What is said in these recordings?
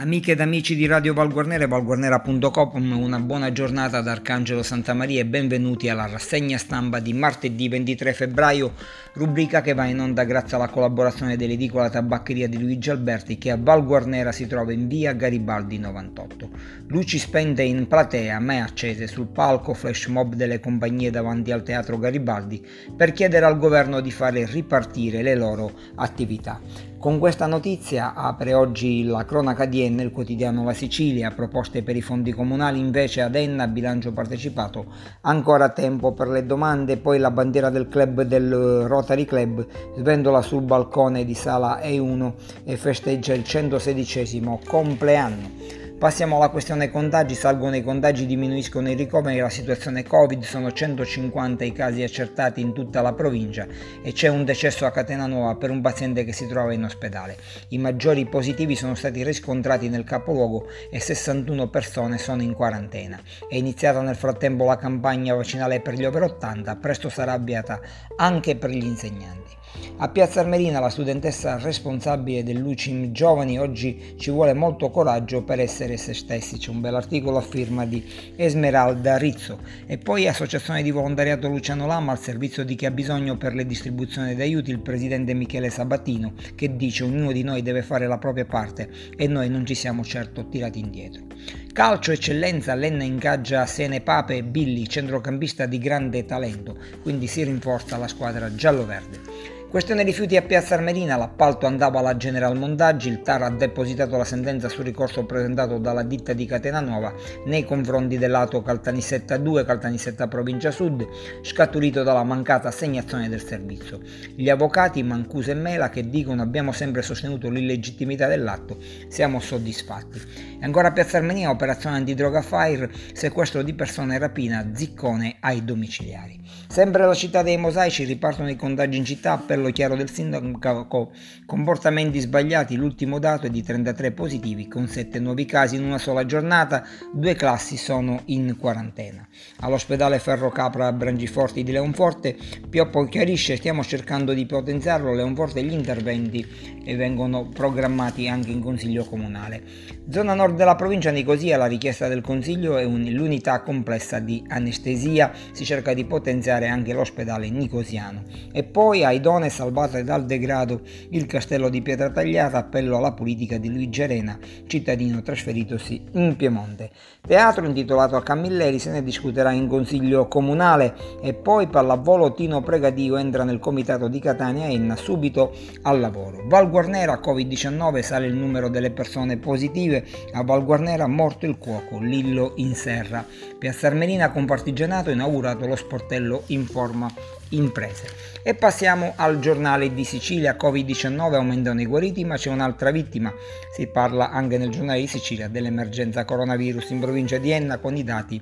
Amiche ed amici di Radio Valguarnera e valguarnera.com, una buona giornata da Arcangelo Santamaria e benvenuti alla rassegna stampa di martedì 23 febbraio, rubrica che va in onda grazie alla collaborazione dell'edicola tabaccheria di Luigi Alberti che a Valguarnera si trova in via Garibaldi 98. Luci spente in platea, me accese sul palco flash mob delle compagnie davanti al teatro Garibaldi per chiedere al governo di fare ripartire le loro attività. Con questa notizia apre oggi la cronaca di Enna, il quotidiano La Sicilia, proposte per i fondi comunali invece ad Enna, bilancio partecipato, ancora tempo per le domande, poi la bandiera del club del Rotary Club svendola sul balcone di sala E1 e festeggia il 116 compleanno. Passiamo alla questione contagi, salgono i contagi, diminuiscono i ricoveri, la situazione Covid, sono 150 i casi accertati in tutta la provincia e c'è un decesso a Catena Nuova per un paziente che si trova in ospedale. I maggiori positivi sono stati riscontrati nel capoluogo e 61 persone sono in quarantena. È iniziata nel frattempo la campagna vaccinale per gli over 80, presto sarà avviata anche per gli insegnanti. A Piazza Armerina la studentessa responsabile dell'UCIM Giovani oggi ci vuole molto coraggio per essere se stessi. C'è un bel articolo a firma di Esmeralda Rizzo. E poi Associazione di Volontariato Luciano Lama al servizio di chi ha bisogno per le distribuzioni di aiuti, il presidente Michele Sabatino che dice ognuno di noi deve fare la propria parte e noi non ci siamo certo tirati indietro. Calcio eccellenza, Lenna ingaggia Sene Pape e Billy, centrocampista di grande talento, quindi si rinforza la squadra giallo-verde. Questione rifiuti a Piazza Armerina, l'appalto andava alla General Mondaggi, il TAR ha depositato la sentenza sul ricorso presentato dalla ditta di Catena Nuova nei confronti dell'ato Caltanissetta 2, Caltanissetta Provincia Sud, scaturito dalla mancata assegnazione del servizio. Gli avvocati Mancuso e Mela che dicono abbiamo sempre sostenuto l'illegittimità dell'atto, siamo soddisfatti. E ancora a Piazza Armerina, operazione antidroga Fire, sequestro di persone rapina, ziccone ai domiciliari. Sempre la città dei mosaici ripartono i contagi in città per appello chiaro del sindaco, comportamenti sbagliati, l'ultimo dato è di 33 positivi con 7 nuovi casi in una sola giornata, due classi sono in quarantena. All'ospedale Ferro Capra Brangiforti di Leonforte, Pioppo chiarisce stiamo cercando di potenziarlo, Leonforte gli interventi vengono programmati anche in consiglio comunale. Zona nord della provincia Nicosia, la richiesta del consiglio è un, l'unità complessa di anestesia, si cerca di potenziare anche l'ospedale nicosiano. E poi a Idone salvate dal degrado il castello di Pietra Tagliata, appello alla politica di Luigi Arena, cittadino trasferitosi in Piemonte. Teatro intitolato a Camilleri se ne discuterà in consiglio comunale e poi pallavolo Tino Pregadio entra nel comitato di Catania e Enna subito al lavoro. Val Guarnera Covid-19 sale il numero delle persone positive, a Val Guarnera morto il cuoco, Lillo in serra. Piazza Armerina con partigianato inaugurato lo sportello in forma imprese. E passiamo al giornale di Sicilia, Covid-19 aumentano i guariti ma c'è un'altra vittima, si parla anche nel giornale di Sicilia dell'emergenza coronavirus in provincia di Enna con i dati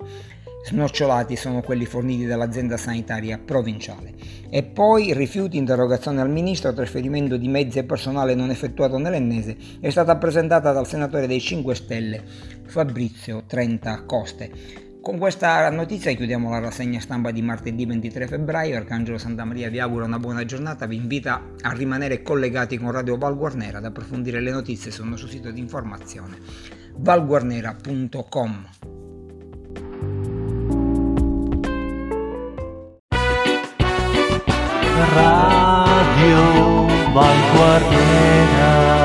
snocciolati sono quelli forniti dall'azienda sanitaria provinciale. E poi rifiuti, interrogazione al ministro, trasferimento di mezzi e personale non effettuato nell'ennese è stata presentata dal senatore dei 5 Stelle Fabrizio Trenta Coste. Con questa notizia chiudiamo la rassegna stampa di martedì 23 febbraio. Arcangelo Santa Maria vi augura una buona giornata, vi invita a rimanere collegati con Radio Val Guarnera ad approfondire le notizie sul nostro sito di informazione valguarnera.com. Radio Val Guarnera